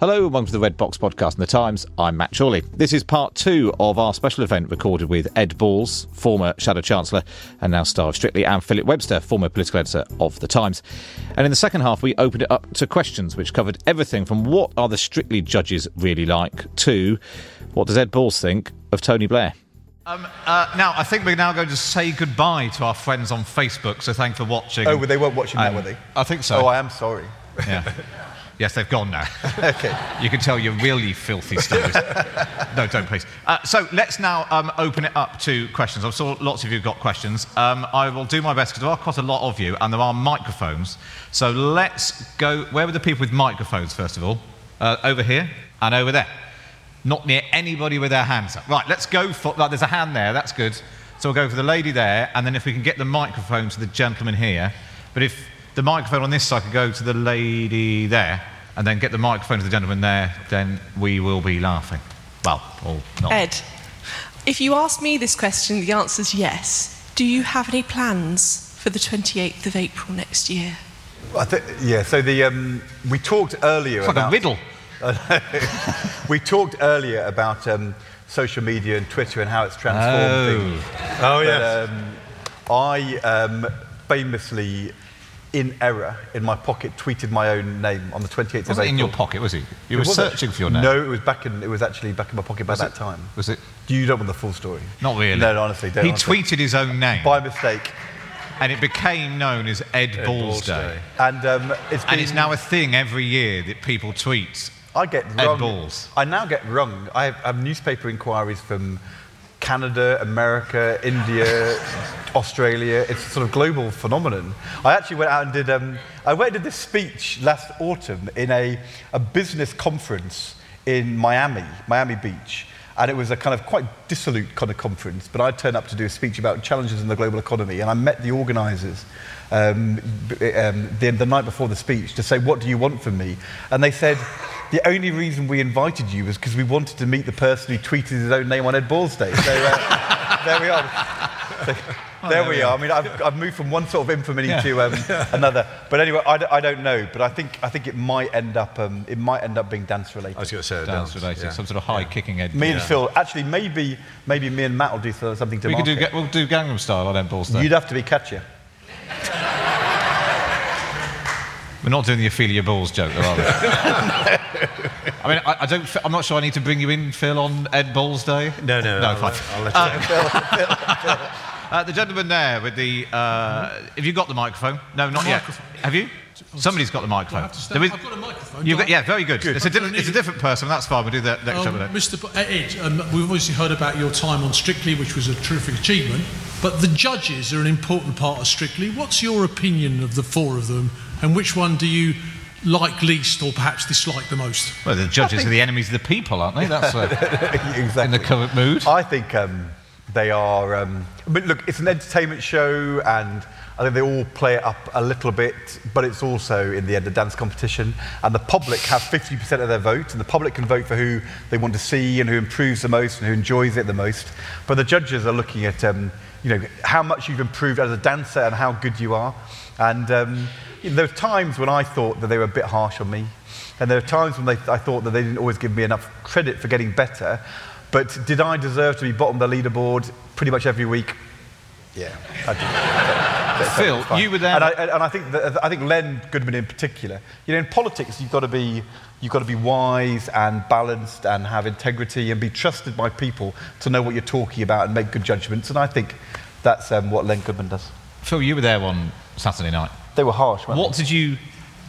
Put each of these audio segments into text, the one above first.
Hello, and welcome to the Red Box Podcast and the Times. I'm Matt Chorley. This is part two of our special event recorded with Ed Balls, former Shadow Chancellor and now star of Strictly, and Philip Webster, former political editor of The Times. And in the second half, we opened it up to questions which covered everything from what are the Strictly judges really like to what does Ed Balls think of Tony Blair? Um, uh, now, I think we're now going to say goodbye to our friends on Facebook, so thanks for watching. Oh, well, they weren't watching that, Um, were they? I think so. Oh, I am sorry. Yeah. yes, they've gone now. Okay. You can tell you're really filthy stories. no, don't please. Uh, so let's now um, open it up to questions. I'm sure lots of you have got questions. Um, I will do my best because there are quite a lot of you, and there are microphones. So let's go. Where were the people with microphones first of all? Uh, over here and over there. Not near anybody with their hands up. Right. Let's go for. Like, there's a hand there. That's good. So we'll go for the lady there, and then if we can get the microphone to the gentleman here. But if the microphone on this side could go to the lady there, and then get the microphone to the gentleman there, then we will be laughing. Well, or not. Ed, if you ask me this question, the answer is yes. Do you have any plans for the 28th of April next year? I thi- yeah, so the, um, we talked earlier It's like a about... riddle. we talked earlier about um, social media and Twitter and how it's transformed things. Oh, But, um, I um, famously, in error, in my pocket, tweeted my own name on the 28th Wasn't April. in your pocket, was he? You were Was searching for your name. No, it was back in. It was actually back in my pocket by that it- time. Was it? You don't want the full story. Not really. No, no, honestly, don't. He honestly. tweeted his own name, by mistake, and it became known as Ed, Balls, Balls Day. Day. and um, it's been, And it's now a thing every year that people tweet. I get Ed rung. Balls. I now get rung. I have, I have newspaper inquiries from Canada, America, India, Australia. It's a sort of global phenomenon. I actually went out and did. Um, I went and did this speech last autumn in a, a business conference in Miami, Miami Beach. And it was a kind of quite dissolute kind of conference, but I turned up to do a speech about challenges in the global economy, and I met the organisers um, um, the, the night before the speech to say, What do you want from me? And they said, The only reason we invited you was because we wanted to meet the person who tweeted his own name on Ed Balls Day. So uh, there we are. So, there, we are. I mean, I've, I've moved from one sort of infamy to um, another. But anyway, I, d- I don't know. But I think, I think it might end up, um, it might end up being dance related. I was going to say Dance dance. related, yeah. some sort of high kicking Ed. Me and Balls. Phil, actually, maybe, maybe me and Matt will do something to We could do, market. Ga- we'll do Gangnam Style on Ed Balls Day. You'd have to be Katya. We're not doing the Ophelia Balls joke, though, are we? I mean, I, I don't. f- I'm not sure I need to bring you in, Phil, on Ed Balls Day. No, no, no, I'll, fine. I'll let you know. Uh, the gentleman there with the. Uh, have you got the microphone? No, not yet. microphone. Have you? Somebody's got the microphone. I have to stand- There is- I've got a microphone. You've Do got, I- yeah, very good. It's, a I don't different, it's a need- different person. That's fine. We'll do that next Um, time. then. Mr. B- Ed, um, we've obviously heard about your time on Strictly, which was a terrific achievement, but the judges are an important part of Strictly. What's your opinion of the four of them, and which one do you like least or perhaps dislike the most? Well, the judges are the enemies of the people, aren't they? That's uh, exactly. in the current mood. I think um, they are. Um, but look, it's an entertainment show, and I think they all play it up a little bit. But it's also in the end a dance competition, and the public have 50% of their vote, and the public can vote for who they want to see and who improves the most and who enjoys it the most. But the judges are looking at, um, you know, how much you've improved as a dancer and how good you are. And um, there were times when I thought that they were a bit harsh on me. And there were times when they, I thought that they didn't always give me enough credit for getting better. But did I deserve to be bottom of the leaderboard pretty much every week? Yeah, I did. Phil, you were there. And I, and I think that, I think Len Goodman in particular. You know, in politics, you've got to be you've got to be wise and balanced and have integrity and be trusted by people to know what you're talking about and make good judgments. And I think that's um, what Len Goodman does. Phil, you were there on Saturday night. They were harsh. What they? did you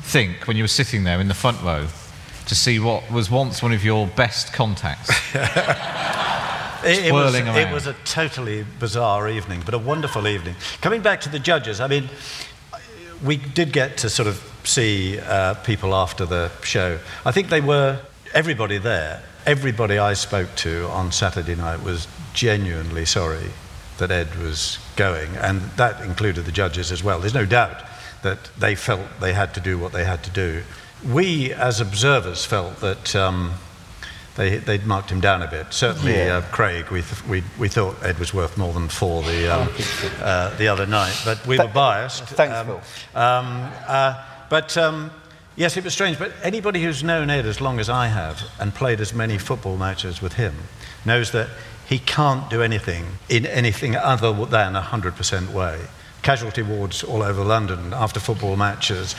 think when you were sitting there in the front row to see what was once one of your best contacts? It, it, was, it, was, a totally bizarre evening, but a wonderful evening. Coming back to the judges, I mean, we did get to sort of see uh, people after the show. I think they were, everybody there, everybody I spoke to on Saturday night was genuinely sorry that Ed was going, and that included the judges as well. There's no doubt that they felt they had to do what they had to do. We, as observers, felt that. Um, they, they'd marked him down a bit. Certainly, yeah. uh, Craig, we, th- we, we thought Ed was worth more than four the, um, uh, the other night, but we Th- were biased. Thanks, um. Um, uh, but um, yes, it was strange. But anybody who's known Ed as long as I have and played as many football matches with him knows that he can't do anything in anything other than a 100% way casualty wards all over London after football matches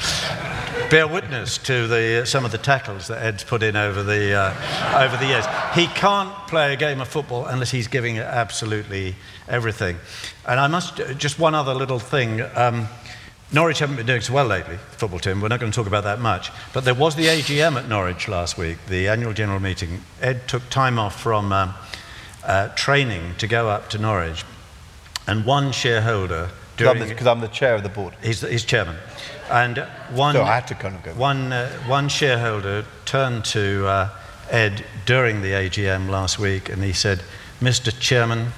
bear witness to the, some of the tackles that Ed's put in over the, uh, over the years. He can't play a game of football unless he's giving it absolutely everything. And I must, uh, just one other little thing. Um, Norwich haven't been doing so well lately, football team. We're not going to talk about that much. But there was the AGM at Norwich last week, the annual general meeting. Ed took time off from um, uh, training to go up to Norwich. And one shareholder because I'm, I'm, the chair of the board. He's, he's chairman. And one, so I had to kind of go. One, uh, one shareholder turned to uh, Ed during the AGM last week and he said, Mr. Chairman,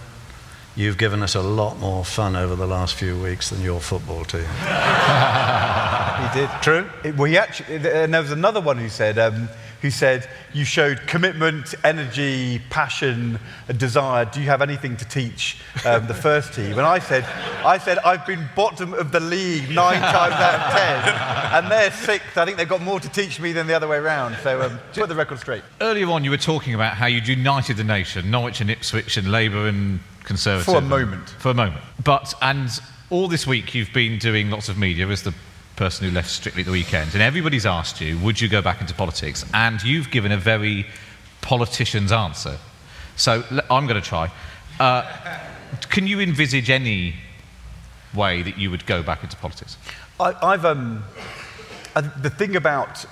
you've given us a lot more fun over the last few weeks than your football team. he did. True? It, well, he actually, and there was another one who said, um, who said, You showed commitment, energy, passion, and desire. Do you have anything to teach um, the first team? And I said, I said, I've been bottom of the league nine times out of ten, and they're sixth. I think they've got more to teach me than the other way around. So um, put the record straight. Earlier on, you were talking about how you'd united the nation, Norwich and Ipswich and Labour and Conservative. For a moment. For a moment. But, and all this week you've been doing lots of media as the person who left Strictly at the weekend, and everybody's asked you, would you go back into politics? And you've given a very politician's answer. So I'm going to try. Uh, can you envisage any way that you would go back into politics? I, have um, the thing about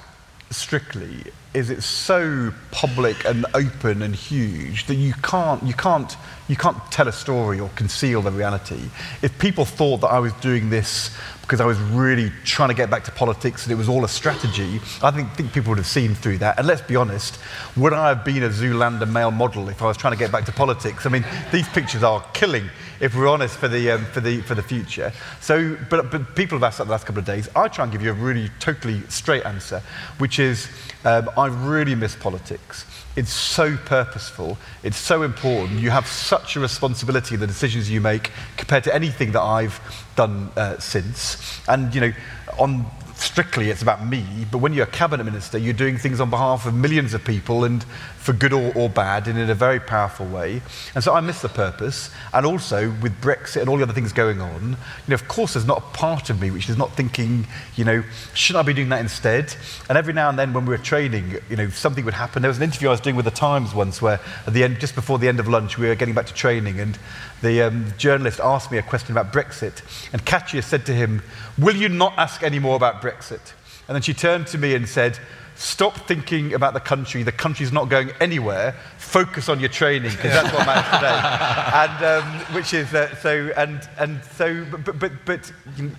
Strictly is it's so public and open and huge that you can't, you can't, you can't tell a story or conceal the reality. If people thought that I was doing this because I was really trying to get back to politics and it was all a strategy, I think, think people would have seen through that. And let's be honest, would I have been a Zoolander male model if I was trying to get back to politics? I mean, these pictures are killing, if we're honest, for the, um, for the, for the future. So, but, but people have asked that the last couple of days. I try and give you a really totally straight answer, which is um, I really miss politics. It's so purposeful. It's so important. You have such a responsibility in the decisions you make compared to anything that I've done uh, since. And, you know, on strictly it's about me, but when you're a cabinet minister, you're doing things on behalf of millions of people and for good or, or, bad and in a very powerful way. And so I miss the purpose. And also with Brexit and all the other things going on, you know, of course there's not a part of me which is not thinking, you know, should I be doing that instead? And every now and then when we were training, you know, something would happen. There was an interview I was doing with the Times once where at the end, just before the end of lunch, we were getting back to training and the um, journalist asked me a question about Brexit. And Katya said to him, Will you not ask any more about Brexit? And then she turned to me and said, Stop thinking about the country. The country's not going anywhere. Focus on your training because that's what matters today. and um, which is uh, so. And and so. But but but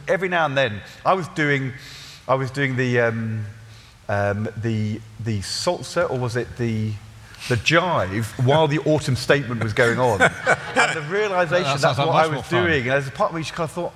every now and then, I was doing, I was doing the um, um, the the salsa, or was it the the jive while the autumn statement was going on. and the realization that that's what I was doing. And there's a part of me just kind of thought,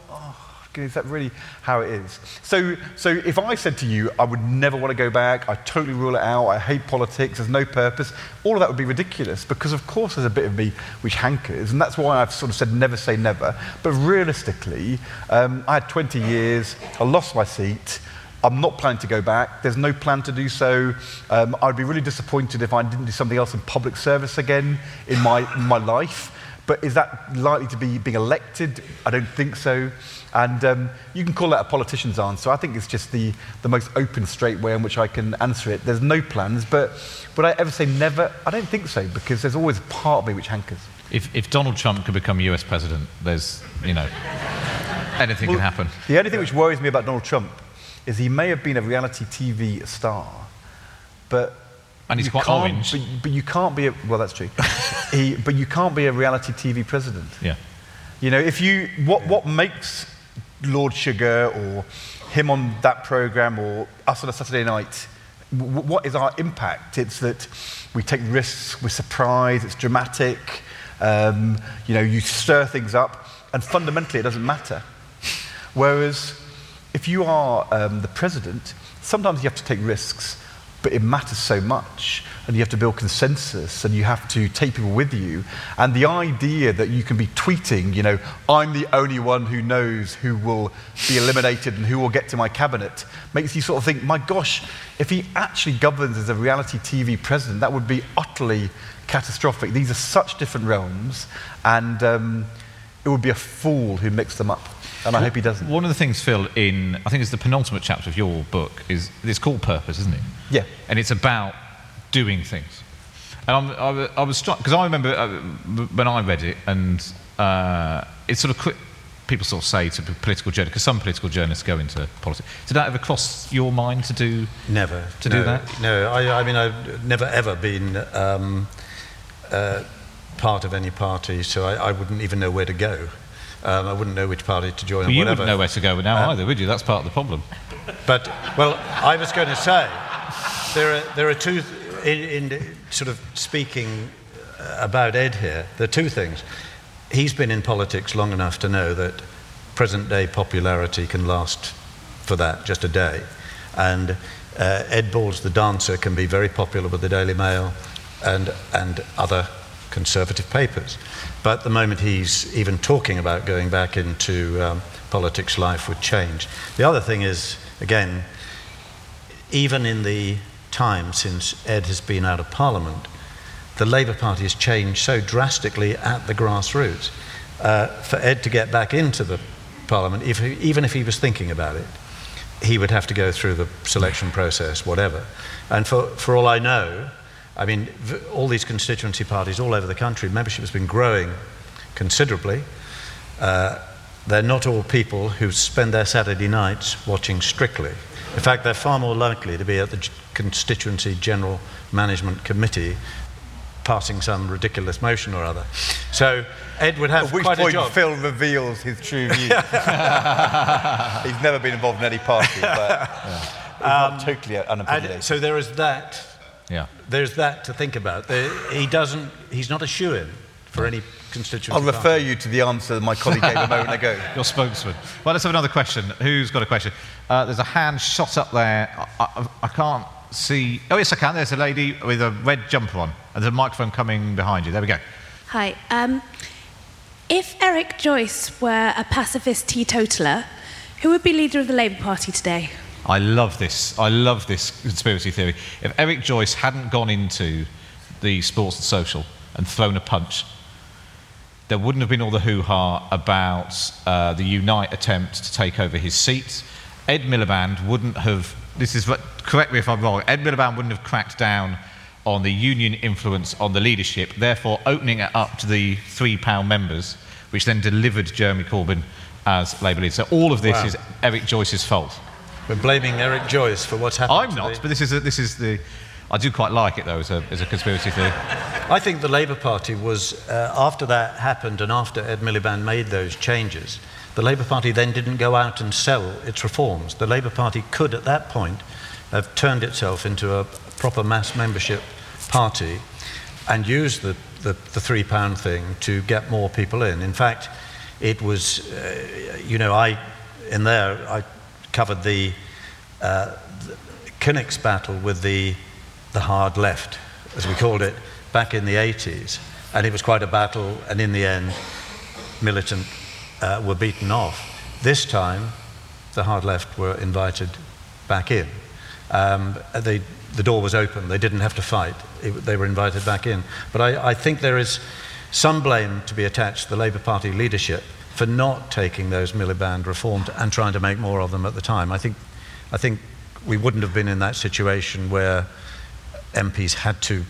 is that really how it is? So, so if I said to you, I would never want to go back, I totally rule it out, I hate politics, there's no purpose, all of that would be ridiculous because, of course, there's a bit of me which hankers. And that's why I've sort of said never say never. But realistically, um, I had 20 years, I lost my seat. I'm not planning to go back. There's no plan to do so. Um, I'd be really disappointed if I didn't do something else in public service again in my, in my life. But is that likely to be being elected? I don't think so. And um, you can call that a politician's answer. I think it's just the, the most open, straight way in which I can answer it. There's no plans, but would I ever say never? I don't think so, because there's always a part of me which hankers. If, if Donald Trump could become US president, there's, you know, anything Well, can happen. The only thing which worries me about Donald Trump is he may have been a reality TV star, but And he's you quite orange. But, but you can't be a well, that's true. he, but you can't be a reality TV president. Yeah. You know, if you what what makes Lord Sugar or him on that program or us on a Saturday night, w- what is our impact? It's that we take risks, we're surprised, it's dramatic. Um, you know, you stir things up, and fundamentally, it doesn't matter. Whereas, if you are um, the president, sometimes you have to take risks, but it matters so much, and you have to build consensus, and you have to take people with you. And the idea that you can be tweeting, you know, I'm the only one who knows who will be eliminated and who will get to my cabinet, makes you sort of think, my gosh, if he actually governs as a reality TV president, that would be utterly catastrophic. These are such different realms, and um, it would be a fool who mixed them up. And I hope he doesn't. One of the things, Phil, in I think it's the penultimate chapter of your book is it's called Purpose, isn't it? Yeah. And it's about doing things. And I'm, I, I was struck because I remember uh, when I read it, and uh, it's sort of quick. People sort of say to political journalists, because some political journalists go into politics. Did that ever cross your mind to do? Never. To no, do that? No, I, I mean, I've never ever been um, uh, part of any party, so I, I wouldn't even know where to go. Um, I wouldn't know which party to join Well, you whatever. wouldn't know where to go now Uh, either, would you? That's part of the problem. But, well, I was going to say, there are, there are two, in, in sort of speaking uh, about Ed here, there are two things. He's been in politics long enough to know that present day popularity can last for that, just a day. And uh, Ed Balls, the dancer, can be very popular with the Daily Mail and, and other conservative papers. But the moment he's even talking about going back into um, politics, life would change. The other thing is, again, even in the time since Ed has been out of Parliament, the Labour Party has changed so drastically at the grassroots. Uh, for Ed to get back into the Parliament, if he, even if he was thinking about it, he would have to go through the selection process, whatever. And for, for all I know, I mean, all these constituency parties all over the country, membership has been growing considerably. Uh, they're not all people who spend their Saturday nights watching Strictly. In fact, they're far more likely to be at the constituency general management committee passing some ridiculous motion or other. So Ed would have At which quite a point job. Phil reveals his true views. He's never been involved in any party, but uh, he's not um, totally unopinionated. So there is that. Yeah. There's that to think about. He doesn't. He's not a shoe-in for any constituency. I'll refer party. you to the answer that my colleague gave a moment ago. Your spokesman. Well, let's have another question. Who's got a question? Uh, there's a hand shot up there. I, I, I can't see. Oh, yes, I can. There's a lady with a red jumper on, and there's a microphone coming behind you. There we go. Hi. Um, if Eric Joyce were a pacifist teetotaler, who would be leader of the Labour Party today? I love this. I love this conspiracy theory. If Eric Joyce hadn't gone into the sports and social and thrown a punch, there wouldn't have been all the hoo ha about uh, the Unite attempt to take over his seat. Ed Miliband wouldn't have, this is, correct me if I'm wrong, Ed Miliband wouldn't have cracked down on the union influence on the leadership, therefore opening it up to the three pound members, which then delivered Jeremy Corbyn as Labour leader. So all of this Wow. is Eric Joyce's fault. We're blaming Eric Joyce for what's happened. I'm not, the- but this is, a, this is the. I do quite like it though as a, as a conspiracy theory. I think the Labour Party was, uh, after that happened and after Ed Miliband made those changes, the Labour Party then didn't go out and sell its reforms. The Labour Party could, at that point, have turned itself into a proper mass membership party and used the, the, the three pound thing to get more people in. In fact, it was, uh, you know, I, in there, I covered the, uh, the Kinnock's battle with the, the hard left, as we called it, back in the 80s. And it was quite a battle, and in the end, militant uh, were beaten off. This time, the hard left were invited back in. Um, they, the door was open, they didn't have to fight, it, they were invited back in. But I, I think there is, some blame to be attached to the Labour Party leadership for not taking those Miliband reforms and trying to make more of them at the time. I think, I think we wouldn't have been in that situation where MPs had to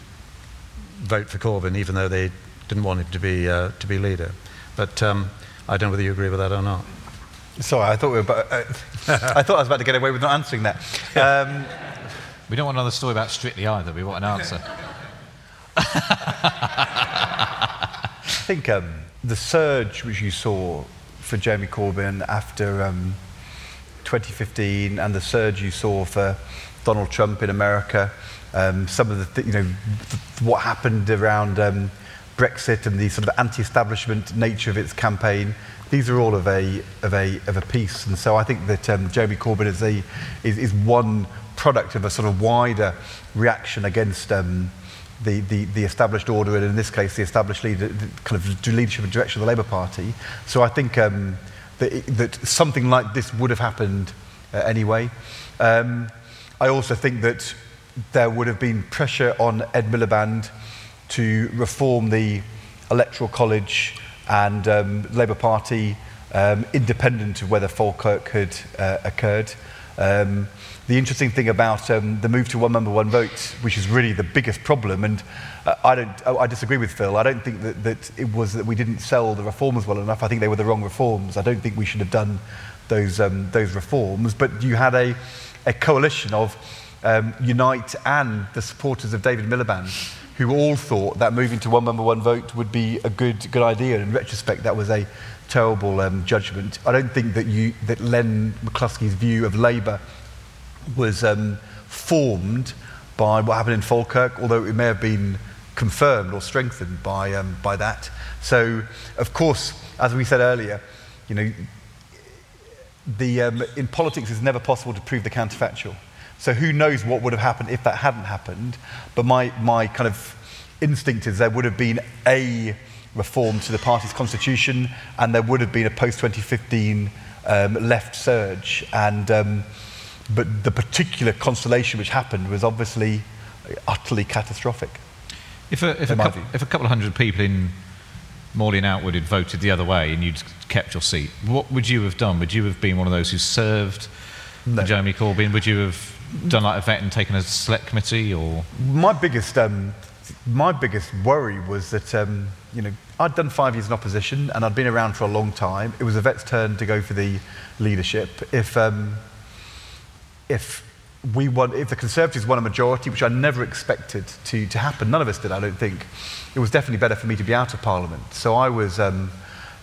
vote for Corbyn even though they didn't want him to be, uh, to be leader. But um, I don't know whether you agree with that or not. Sorry, I thought we were about, uh, I thought I was about to get away with not answering that. Um, we don't want another story about Strictly either. We want an answer. I think um, the surge which you saw for Jeremy Corbyn after um, 2015 and the surge you saw for Donald Trump in America, um, some of the, th- you know, th- what happened around um, Brexit and the sort of anti-establishment nature of its campaign, these are all of a, of a, of a piece. And so I think that um, Jeremy Corbyn is, a, is, is one product of a sort of wider reaction against um, the, the, the established order, and in this case, the established leader, the kind of leadership and direction of the Labour Party. So I think um, that, that something like this would have happened uh, anyway. Um, I also think that there would have been pressure on Ed Miliband to reform the electoral college and um, Labour Party, um, independent of whether Falkirk had uh, occurred. Um, the interesting thing about um, the move to one member, one vote, which is really the biggest problem, and uh, I, don't, I disagree with Phil. I don't think that, that it was that we didn't sell the reforms well enough. I think they were the wrong reforms. I don't think we should have done those, um, those reforms. But you had a, a coalition of um, Unite and the supporters of David Miliband who all thought that moving to one member, one vote would be a good, good idea. In retrospect, that was a terrible um, judgment. I don't think that, you, that Len McCluskey's view of Labour was um, formed by what happened in Falkirk, although it may have been confirmed or strengthened by, um, by that. So, of course, as we said earlier, you know, the, um, in politics it's never possible to prove the counterfactual. So who knows what would have happened if that hadn't happened. But my, my kind of instinct is there would have been a reform to the party's constitution and there would have been a post-2015 um, left surge. And um, but the particular constellation which happened was obviously utterly catastrophic. If a, if a, couple, if a couple of hundred people in Morley and Outwood had voted the other way and you'd kept your seat, what would you have done? Would you have been one of those who served no. Jeremy Corbyn? Would you have done like Yvette and taken a select committee, or my biggest um, my biggest worry was that um, you know I'd done five years in opposition and I'd been around for a long time. It was Yvette's turn to go for the leadership. If um, if we won, if the Conservatives won a majority, which I never expected to, to happen, none of us did, I don't think, it was definitely better for me to be out of Parliament. So I was, um,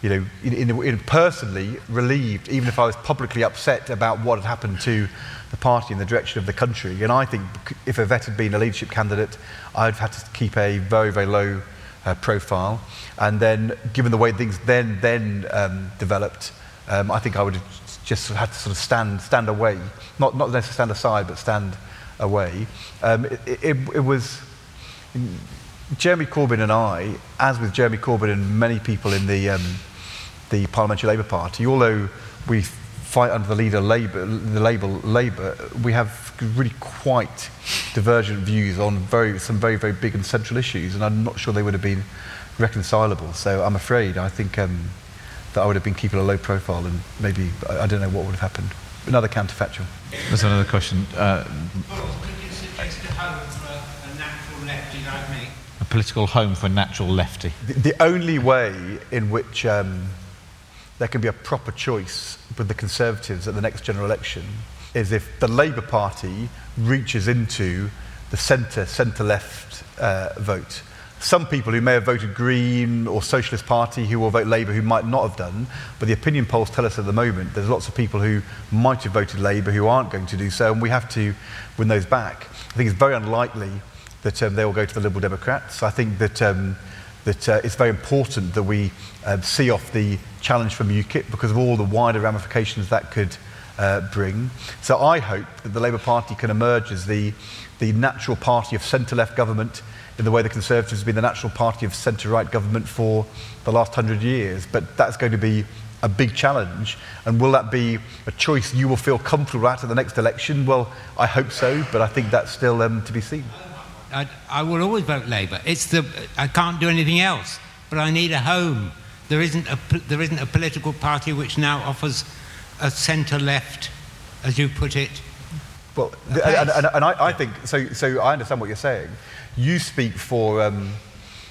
you know, in, in, in personally relieved, even if I was publicly upset about what had happened to the party and the direction of the country. And I think if Yvette had been a leadership candidate, I'd have had to keep a very, very low uh, profile. And then, given the way things then, then um, developed, um, I think I would have just had to sort of stand, stand away. Not, not necessarily stand aside, but stand away. Um, it, it, it was Jeremy Corbyn and I, as with Jeremy Corbyn and many people in the, um, the Parliamentary Labour Party, although we fight under the leader Labour, the label Labour, we have really quite divergent views on very, some very, very big and central issues, and I'm not sure they would have been reconcilable. So I'm afraid I think um, that I would have been keeping a low profile and maybe, I, I don't know what would have happened. Another counterfactual. There's another question. Uh, a political home for a natural lefty. The, the only way in which um, there can be a proper choice with the Conservatives at the next general election is if the Labour Party reaches into the centre, centre-left uh, vote some people who may have voted Green or Socialist Party who will vote Labour who might not have done. But the opinion polls tell us at the moment there's lots of people who might have voted Labour who aren't going to do so, and we have to win those back. I think it's very unlikely that um, they will go to the Liberal Democrats. I think that, um, that uh, it's very important that we uh, see off the challenge from UKIP because of all the wider ramifications that could uh, bring. So I hope that the Labour Party can emerge as the, the natural party of centre-left government in the way the Conservatives have been the natural party of centre-right government for the last hundred years. But that's going to be a big challenge. And will that be a choice you will feel comfortable at at the next election? Well, I hope so, but I think that's still um, to be seen. I, I will always vote Labour. It's the, I can't do anything else. but I need a home. There isn't a, there isn't a political party which now offers a centre left, as you put it. Well, the, and, and, and I, I, think so. So I understand what you're saying. You speak for um,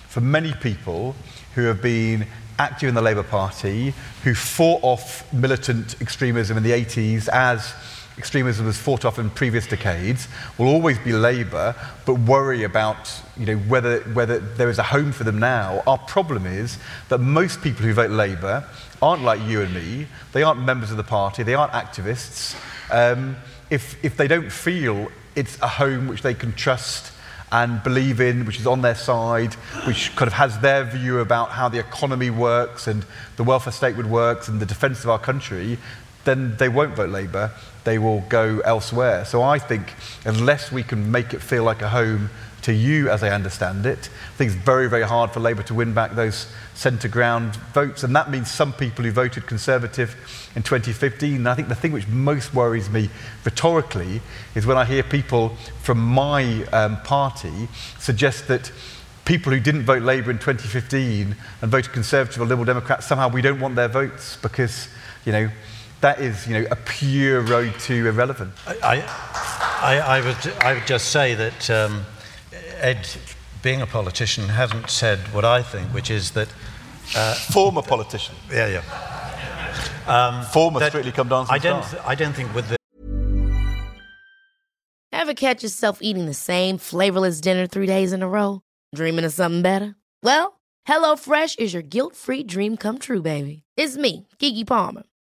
for many people who have been active in the Labour Party, who fought off militant extremism in the 80s as extremism was fought off in previous decades, will always be Labour, but worry about you know, whether, whether there is a home for them now. Our problem is that most people who vote Labour aren't like you and me. They aren't members of the party. They aren't activists. Um, if, if they don't feel it's a home which they can trust and believe in, which is on their side, which kind of has their view about how the economy works and the welfare state would work and the defence of our country, then they won't vote Labour. They will go elsewhere. So I think unless we can make it feel like a home to you, as I understand it. I think it's very, very hard for Labour to win back those centre ground votes. And that means some people who voted Conservative in 2015. And I think the thing which most worries me rhetorically is when I hear people from my um, party suggest that people who didn't vote Labour in 2015 and voted Conservative or Liberal Democrat, somehow we don't want their votes because, you know, that is, you know, a pure road to irrelevant. I, I, I would, I would just say that um, Ed, being a politician, hasn't said what I think, which is that. Uh, Former politician. Yeah, yeah. Um, Former Strictly Come Dancing I don't, th- I don't think with the. Ever catch yourself eating the same flavorless dinner three days in a row? Dreaming of something better? Well, HelloFresh is your guilt free dream come true, baby. It's me, Keke Palmer.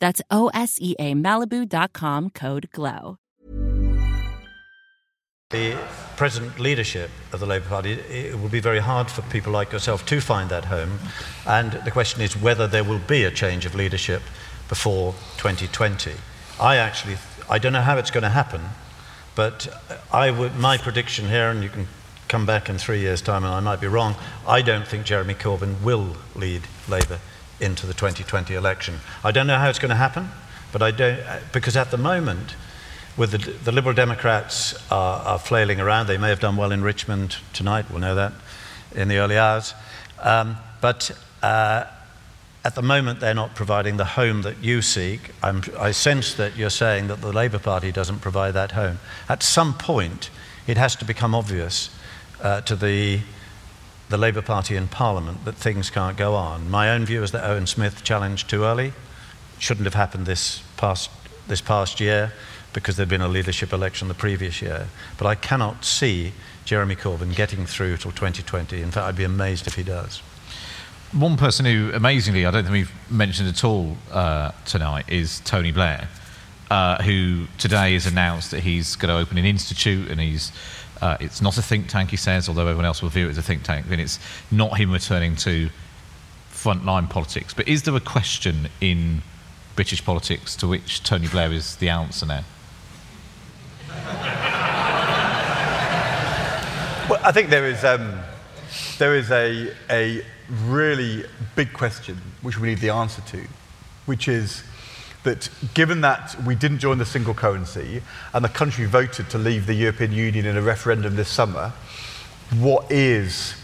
That's O S E A Malibu.com code GLOW. The present leadership of the Labour Party, it will be very hard for people like yourself to find that home. And the question is whether there will be a change of leadership before 2020. I actually, I don't know how it's going to happen, but I would, my prediction here, and you can come back in three years' time and I might be wrong, I don't think Jeremy Corbyn will lead Labour into the 2020 election. I don't know how it's going to happen, but I don't, because at the moment, with the, the Liberal Democrats are, are, flailing around. They may have done well in Richmond tonight, we'll know that in the early hours. Um, but uh, at the moment, they're not providing the home that you seek. I'm, I sense that you're saying that the Labour Party doesn't provide that home. At some point, it has to become obvious uh, to the, the Labour Party in Parliament that things can't go on. My own view is that Owen Smith challenged too early. Shouldn't have happened this past, this past year because there'd been a leadership election the previous year. But I cannot see Jeremy Corbyn getting through till 2020. In fact, I'd be amazed if he does. One person who, amazingly, I don't think we've mentioned at all uh, tonight is Tony Blair, uh, who today has announced that he's going to open an institute and he's. Uh, it's not a think tank, he says, although everyone else will view it as a think tank, and it's not him returning to frontline politics. But is there a question in British politics to which Tony Blair is the answer now? Well, I think there is, um, there is a, a really big question which we need the answer to, which is that given that we didn't join the single currency and the country voted to leave the European Union in a referendum this summer, what is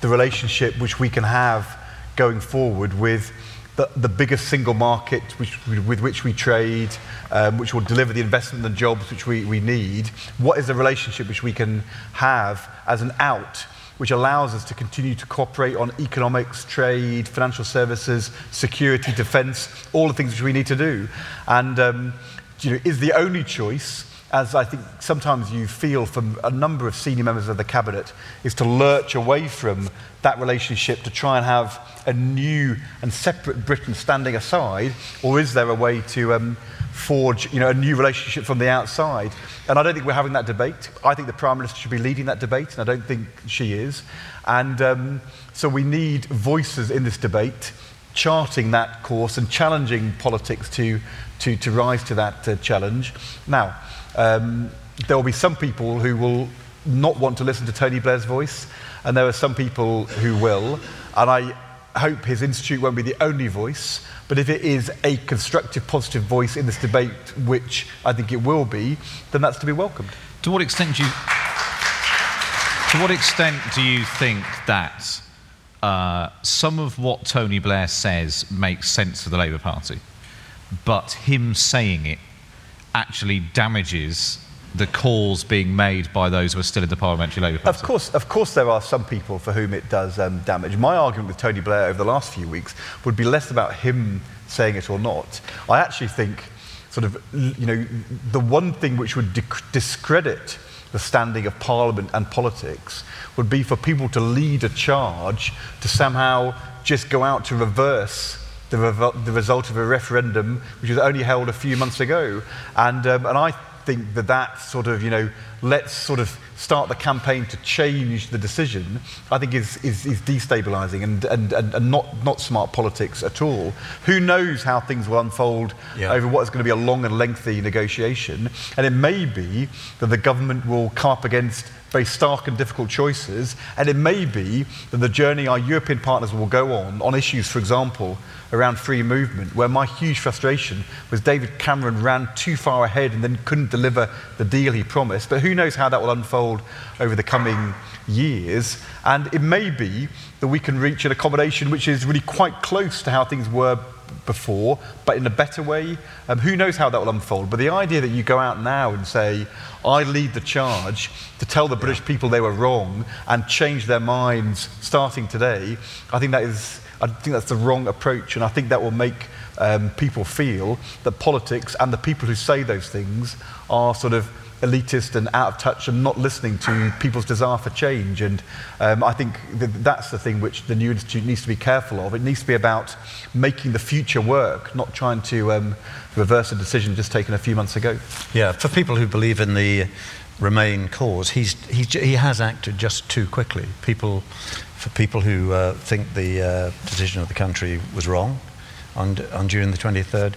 the relationship which we can have going forward with the, the biggest single market which, with which we trade, um, which will deliver the investment and jobs which we, we need? What is the relationship which we can have as an out which allows us to continue to cooperate on economics, trade, financial services, security, defence, all the things which we need to do. And um, you know, is the only choice, as I think sometimes you feel from a number of senior members of the cabinet, is to lurch away from that relationship to try and have a new and separate Britain standing aside, or is there a way to um, forge you know, a new relationship from the outside. And I don't think we're having that debate. I think the Prime Minister should be leading that debate, and I don't think she is. And um, so we need voices in this debate charting that course and challenging politics to, to, to rise to that uh, challenge. Now, um, there will be some people who will not want to listen to Tony Blair's voice, and there are some people who will. And I hope his institute won't be the only voice. But if it is a constructive, positive voice in this debate, which I think it will be, then that's to be welcomed. To what extent do you, to what extent do you think that uh, some of what Tony Blair says makes sense for the Labour Party, but him saying it actually damages the calls being made by those who are still in the parliamentary Labour Party? Of course, of course, there are some people for whom it does um, damage. My argument with Tony Blair over the last few weeks would be less about him saying it or not. I actually think, sort of, you know, the one thing which would discredit the standing of Parliament and politics would be for people to lead a charge to somehow just go out to reverse the, revo- the result of a referendum which was only held a few months ago. And, um, and I think that that sort of, you know, let's sort of start the campaign to change the decision, I think is, is, is destabilizing and, and, and, and, not, not smart politics at all. Who knows how things will unfold yeah. over what is going to be a long and lengthy negotiation. And it may be that the government will come up against very stark and difficult choices. And it may be that the journey our European partners will go on, on issues, for example, around free movement, where my huge frustration was David Cameron ran too far ahead and then couldn't deliver the deal he promised. But who knows how that will unfold over the coming years. And it may be that we can reach an accommodation which is really quite close to how things were before, but in a better way. Um, who knows how that will unfold? But the idea that you go out now and say, I lead the charge to tell the British people they were wrong and change their minds starting today, I think that is I think that's the wrong approach, and I think that will make um, people feel that politics and the people who say those things are sort of elitist and out of touch and not listening to people's desire for change. And um, I think that that's the thing which the new institute needs to be careful of. It needs to be about making the future work, not trying to um, reverse a decision just taken a few months ago. Yeah, for people who believe in the Remain cause, he's, he, he has acted just too quickly. People for people who uh, think the uh, position of the country was wrong on, on June the 23rd.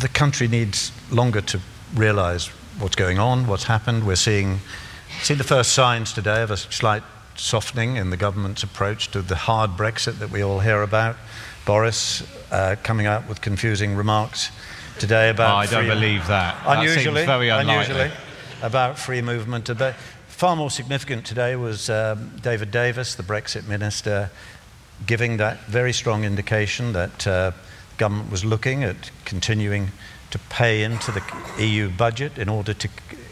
The country needs longer to realize what's going on, what's happened. We're seeing, seeing the first signs today of a slight softening in the government's approach to the hard Brexit that we all hear about. Boris uh, coming out with confusing remarks today about. Oh, I don't believe that. Unusually, that very unusually about free movement. Far more significant today was um, David Davis, the Brexit minister, giving that very strong indication that uh, government was looking at continuing to pay into the EU budget in order to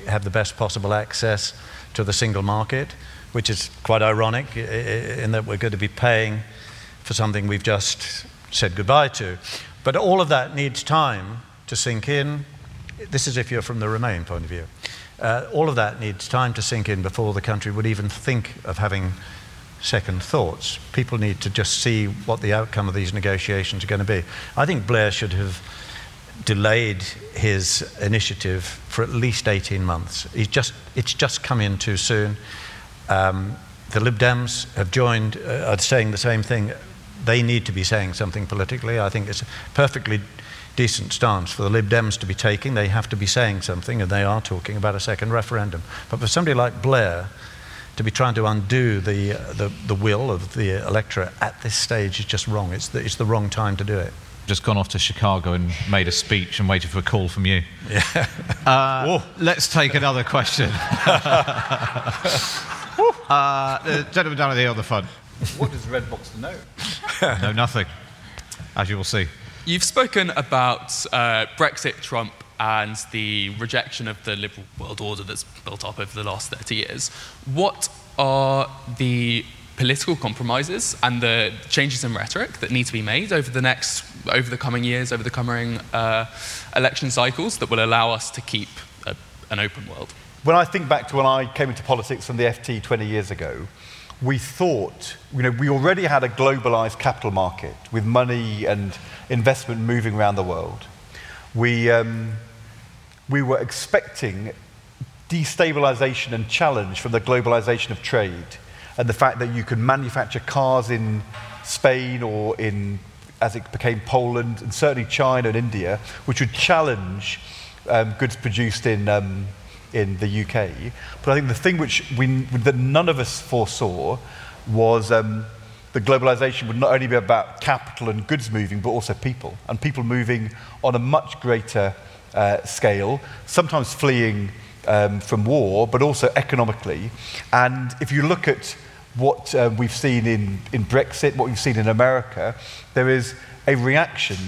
have the best possible access to the single market, which is quite ironic in that we're going to be paying for something we've just said goodbye to. But all of that needs time to sink in. This is if you're from the Remain point of view. Uh, all of that needs time to sink in before the country would even think of having second thoughts. People need to just see what the outcome of these negotiations are going to be. I think Blair should have delayed his initiative for at least 18 months. He's just, it's just come in too soon. Um, the Lib Dems have joined, uh, are saying the same thing. They need to be saying something politically. I think it's perfectly decent stance for the Lib Dems to be taking. They have to be saying something, and they are talking about a second referendum. But for somebody like Blair, to be trying to undo the, uh, the, the, will of the electorate at this stage is just wrong. It's the, it's the wrong time to do it. Just gone off to Chicago and made a speech and waited for a call from you. Yeah. Uh, let's take another question. uh, the gentleman down at the other front. What does Red Box know? no, nothing, as you will see. You've spoken about uh, Brexit, Trump, and the rejection of the liberal world order that's built up over the last 30 years. What are the political compromises and the changes in rhetoric that need to be made over the next, over the coming years, over the coming uh, election cycles that will allow us to keep a, an open world? When I think back to when I came into politics from the FT 20 years ago, we thought, you know, we already had a globalized capital market with money and investment moving around the world. We, um, we were expecting destabilization and challenge from the globalization of trade and the fact that you could manufacture cars in Spain or in, as it became Poland, and certainly China and India, which would challenge um, goods produced in, um, in the UK. But I think the thing which we, that none of us foresaw was um, the globalization would not only be about capital and goods moving, but also people, and people moving on a much greater uh, scale, sometimes fleeing um, from war, but also economically. And if you look at what uh, we've seen in, in Brexit, what we've seen in America, there is a reaction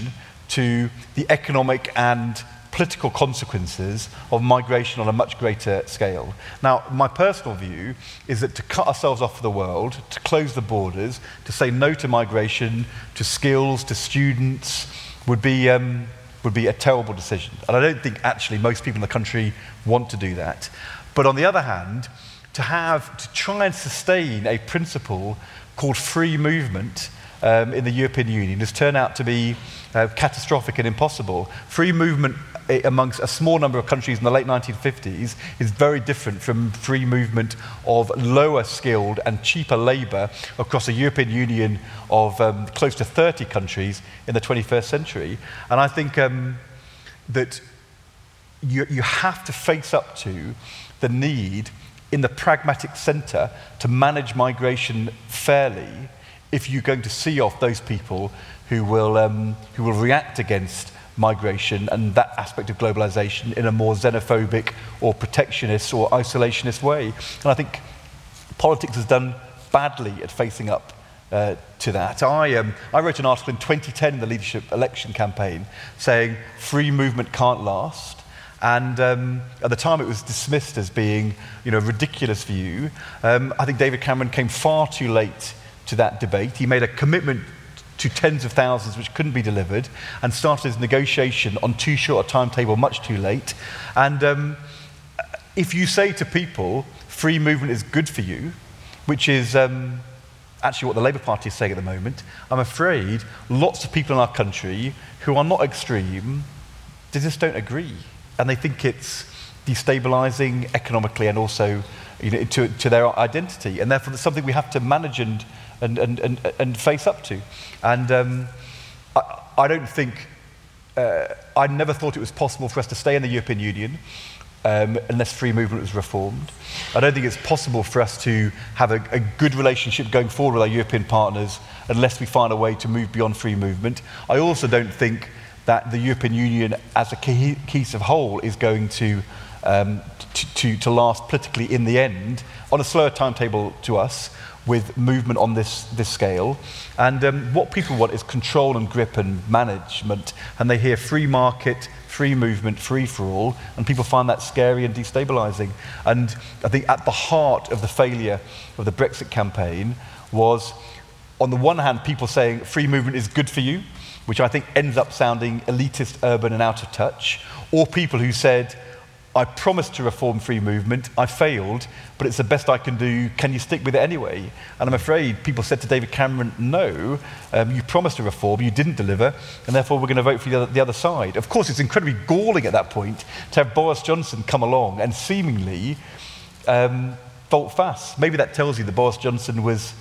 to the economic and political consequences of migration on a much greater scale. Now, my personal view is that to cut ourselves off from the world, to close the borders, to say no to migration, to skills, to students, would be, um, would be a terrible decision. And I don't think actually most people in the country want to do that. But on the other hand, to have, to try and sustain a principle called free movement um, in the European Union has turned out to be uh, catastrophic and impossible. Free movement amongst a small number of countries in the late 1950s is very different from free movement of lower skilled and cheaper labour across a European Union of um, close to 30 countries in the 21st century. And I think um, that you, you have to face up to the need in the pragmatic centre to manage migration fairly if you're going to see off those people who will, um, who will react against migration and that aspect of globalization in a more xenophobic or protectionist or isolationist way. And I think politics has done badly at facing up uh, to that. I, um, I wrote an article in 2010 in the leadership election campaign saying free movement can't last. And um, at the time, it was dismissed as being you know, a ridiculous view. Um, I think David Cameron came far too late to that debate. He made a commitment to tens of thousands which couldn't be delivered and started his negotiation on too short a timetable, much too late. And um, if you say to people, free movement is good for you, which is um, actually what the Labour Party is saying at the moment, I'm afraid lots of people in our country who are not extreme, they just don't agree. And they think it's destabilizing economically and also you know, to, to their identity. And therefore, it's something we have to manage and and, and, and, and face up to. And um, I, I don't think, uh, I never thought it was possible for us to stay in the European Union um, unless free movement was reformed. I don't think it's possible for us to have a, a, good relationship going forward with our European partners unless we find a way to move beyond free movement. I also don't think that the European Union as a cohesive whole is going to, um, to, to, to last politically in the end on a slower timetable to us with movement on this, this scale. And um, what people want is control and grip and management. And they hear free market, free movement, free for all. And people find that scary and destabilizing. And I think at the heart of the failure of the Brexit campaign was, on the one hand, people saying free movement is good for you, which I think ends up sounding elitist, urban, and out of touch, or people who said, I promised to reform free movement, I failed, but it's the best I can do. Can you stick with it anyway? And I'm afraid people said to David Cameron, no, um, you promised to reform, you didn't deliver, and therefore we're going to vote for the other, the other side. Of course, it's incredibly galling at that point to have Boris Johnson come along and seemingly um, vote fast. Maybe that tells you that Boris Johnson was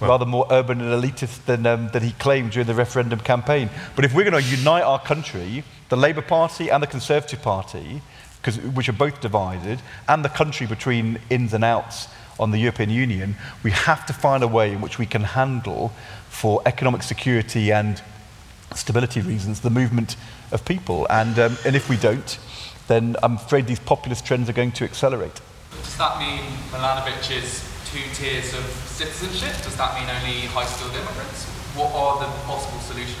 well, rather more urban and elitist than, um, than he claimed during the referendum campaign. But if we're going to unite our country, the Labour Party and the Conservative Party, which are both divided, and the country between ins and outs on the European Union, we have to find a way in which we can handle, for economic security and stability reasons, the movement of people. And, um, and if we don't, then I'm afraid these populist trends are going to accelerate. Does that mean Milanovic is two tiers of citizenship? Does that mean only high skilled immigrants? What are the possible solutions?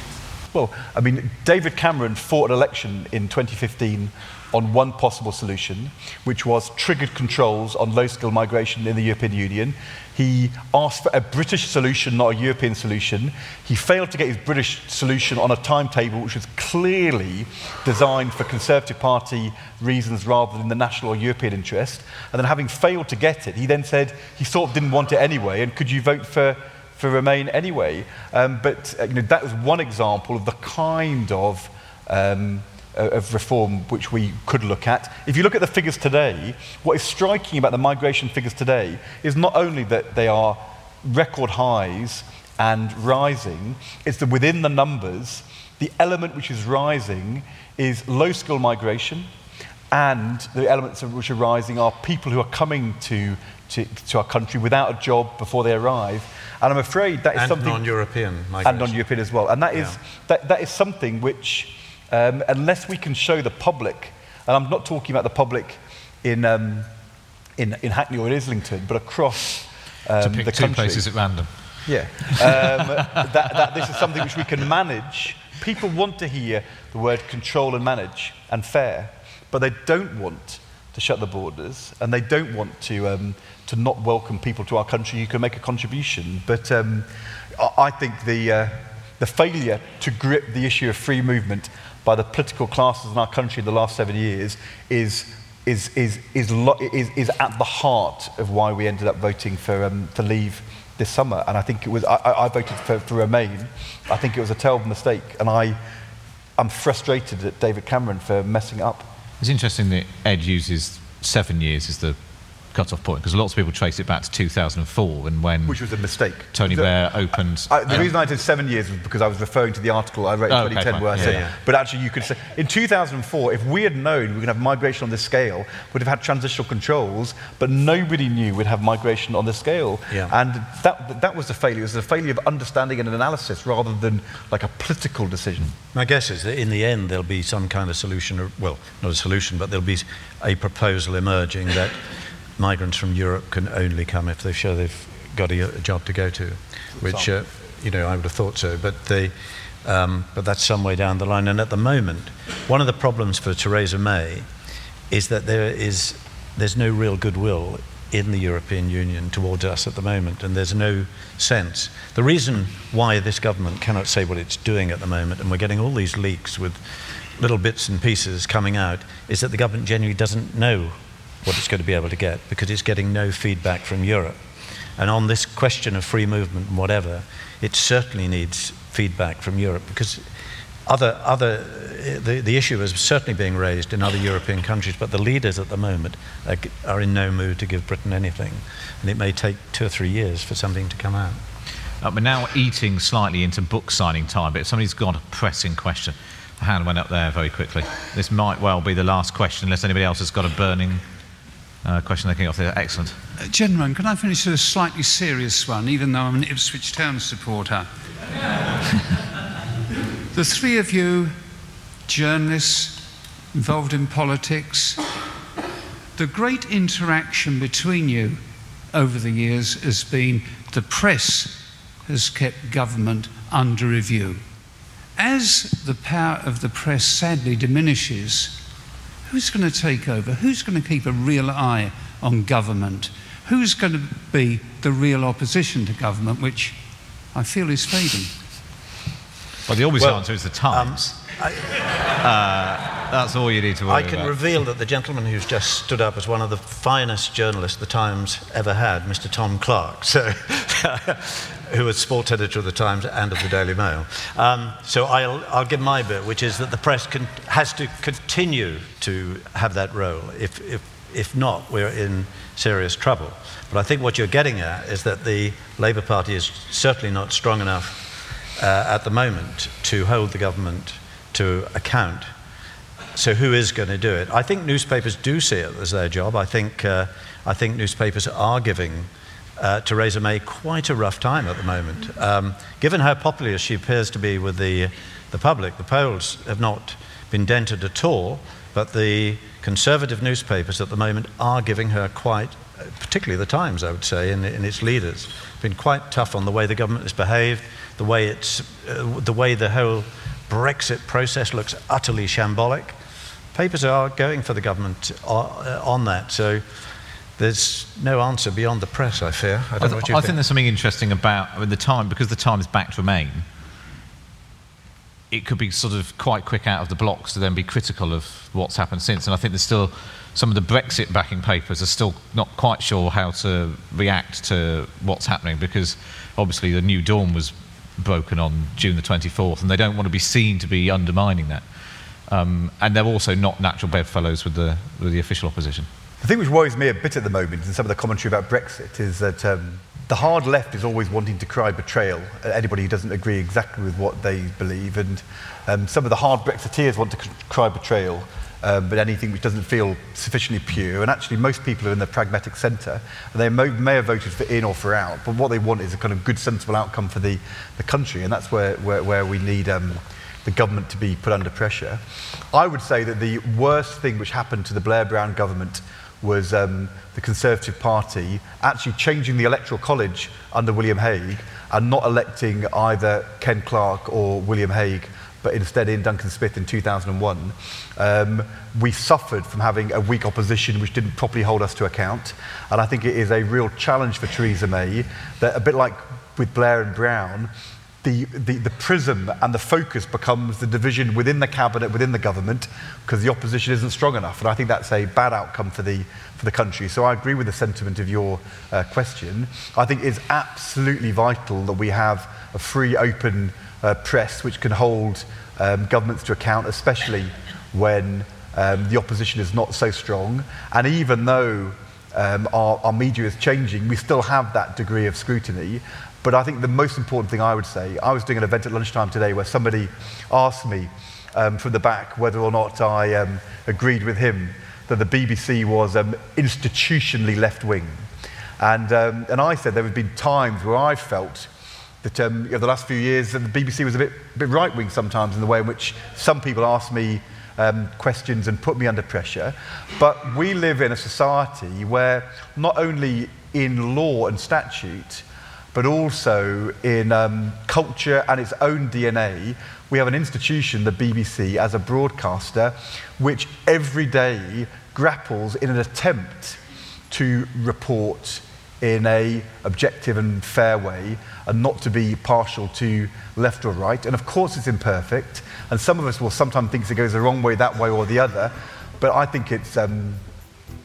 Well, I mean, David Cameron fought an election in 2015 on one possible solution, which was triggered controls on low skilled migration in the European Union. He asked for a British solution, not a European solution. He failed to get his British solution on a timetable which was clearly designed for Conservative Party reasons rather than the national or European interest. And then, having failed to get it, he then said he sort of didn't want it anyway, and could you vote for, for Remain anyway? Um, but uh, you know, that was one example of the kind of um, Uh, of reform which we could look at. If you look at the figures today, what is striking about the migration figures today is not only that they are record highs and rising, it's that within the numbers, the element which is rising is low skill migration, and the elements which are rising are people who are coming to, to, to, our country without a job before they arrive. And I'm afraid that is and something. non-European And non-European as well. And that is, yeah. that, that is something which um, unless we can show the public, and I'm not talking about the public in, um, in, in Hackney or in Islington, but across um, to pick the two country. places at random. Yeah, um, that, that this is something which we can manage. People want to hear the word control and manage and fair, but they don't want to shut the borders and they don't want to, um, to not welcome people to our country who can make a contribution. But um, I think the, uh, the failure to grip the issue of free movement by the political classes in our country the last seven years is, is, is, is, is, is at the heart of why we ended up voting for, um, for leave this summer. And I think it was, I, I voted for, for Remain. I think it was a terrible mistake. And I, I'm frustrated at David Cameron for messing up. It's interesting that Ed uses seven years as the cut-off point because lots of people trace it back to 2004 and when which was a mistake. Tony the, Blair opened. I, the reason I did seven years was because I was referring to the article I wrote in oh, 2010 okay, where I yeah, said, yeah. but actually you could say in 2004 if we had known we were going to have migration on this scale, we'd have had transitional controls, but nobody knew we'd have migration on this scale, yeah. and that that was a failure. It was a failure of understanding and analysis rather than like a political decision. My guess is that in the end there'll be some kind of solution, well, not a solution, but there'll be a proposal emerging that migrants from Europe can only come if they show they've got a, a job to go to, which, uh, you know, I would have thought so. But, they, um, but that's some way down the line. And at the moment, one of the problems for Theresa May is that there is, there's no real goodwill in the European Union towards us at the moment, and there's no sense. The reason why this government cannot say what it's doing at the moment, and we're getting all these leaks with little bits and pieces coming out, is that the government genuinely doesn't know what it's going to be able to get because it's getting no feedback from Europe. And on this question of free movement and whatever, it certainly needs feedback from Europe because other, other, the, the issue is certainly being raised in other European countries, but the leaders at the moment are, are in no mood to give Britain anything. And it may take two or three years for something to come out. Uh, we're now eating slightly into book signing time, but if somebody's got a pressing question, the hand went up there very quickly. This might well be the last question, unless anybody else has got a burning uh, question they can off there. Excellent. Uh, gentlemen, can I finish with a slightly serious one, even though I'm an Ipswich Town supporter? the three of you, journalists involved in politics, the great interaction between you over the years has been the press has kept government under review. As the power of the press sadly diminishes, who's going to take over? Who's going to keep a real eye on government? Who's going to be the real opposition to government, which I feel is fading? Well, the obvious Well, answer is the Times. uh, that's all you need to worry about. I can about. reveal that the gentleman who's just stood up is one of the finest journalists the Times ever had, Mr. Tom Clarke, so, who was sports editor of the Times and of the Daily Mail. Um, so I'll, I'll give my bit, which is that the press can, has to continue to have that role. If, if, if not, we're in serious trouble. But I think what you're getting at is that the Labour Party is certainly not strong enough uh, at the moment to hold the government to account. So who is going to do it? I think newspapers do see it as their job. I think, uh, I think newspapers are giving uh, Theresa May quite a rough time at the moment. Um, given how popular she appears to be with the, the public, the polls have not been dented at all, but the conservative newspapers at the moment are giving her quite, particularly the Times, I would say, and, in its leaders, been quite tough on the way the government has behaved, the way, it's, uh, the, way the whole Brexit process looks utterly shambolic. Papers are going for the government on, uh, that, so there's no answer beyond the press, I fear. I I, th- what I think. think there's something interesting about I mean, the time because the Times backed Remain. It could be sort of quite quick out of the blocks to then be critical of what's happened since, and I think there's still some of the Brexit backing papers are still not quite sure how to react to what's happening because obviously the new dawn was broken on June the 24th, and they don't want to be seen to be undermining that. Um, and they're also not natural bedfellows with the with the official opposition. The thing which worries me a bit at the moment in some of the commentary about Brexit is that um, the hard left is always wanting to cry betrayal at anybody who doesn't agree exactly with what they believe. And um, some of the hard Brexiteers want to cry betrayal, um, but anything which doesn't feel sufficiently pure. And actually, most people are in the pragmatic centre. They mo- may have voted for in or for out, but what they want is a kind of good, sensible outcome for the, the country. And that's where, where, where we need. Um, the government to be put under pressure. I would say that the worst thing which happened to the Blair Brown government was um, the Conservative Party actually changing the Electoral College under William Hague and not electing either Ken Clarke or William Hague, but instead Iain Duncan Smith in 2001. Um, we suffered from having a weak opposition which didn't properly hold us to account. And I think it is a real challenge for Theresa May that, a bit like with Blair and Brown, the, the, the prism and the focus becomes the division within the cabinet, within the government, because the opposition isn't strong enough. And I think that's a bad outcome for the, for the country. So I agree with the sentiment of your uh, question. I think it's absolutely vital that we have a free, open uh, press which can hold um, governments to account, especially when um, the opposition is not so strong. And even though um, our, our media is changing, we still have that degree of scrutiny. But I think the most important thing I would say, I was doing an event at lunchtime today where somebody asked me um, from the back whether or not I um, agreed with him that the BBC was um, institutionally left wing. And, um, and I said there have been times where I felt that um, over the last few years the BBC was a bit, bit right wing sometimes in the way in which some people asked me um, questions and put me under pressure. But we live in a society where not only in law and statute, but also in um, culture and its own DNA, we have an institution, the BBC, as a broadcaster, which every day grapples in an attempt to report in a objective and fair way and not to be partial to left or right. And of course it's imperfect, and some of us will sometimes think it goes the wrong way, that way or the other, but I think it's, um,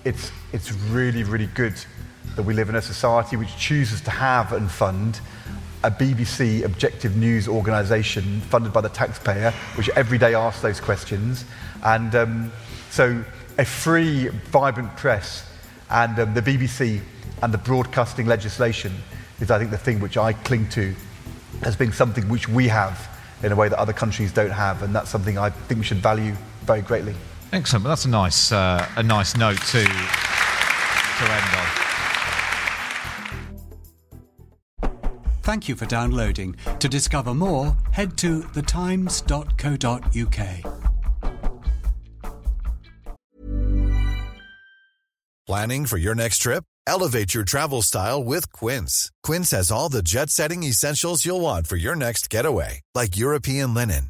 it's, it's really, really good that we live in a society which chooses to have and fund a BBC objective news organisation funded by the taxpayer, which every day asks those questions. And um, so a free, vibrant press and um, the BBC and the broadcasting legislation is, I think, the thing which I cling to as being something which we have in a way that other countries don't have. And that's something I think we should value very greatly. Excellent. Well, that's a nice, uh, a nice note to, to end on. Thank you for downloading. To discover more, head to thetimes.co.uk. Planning for your next trip? Elevate your travel style with Quince. Quince has all the jet setting essentials you'll want for your next getaway, like European linen,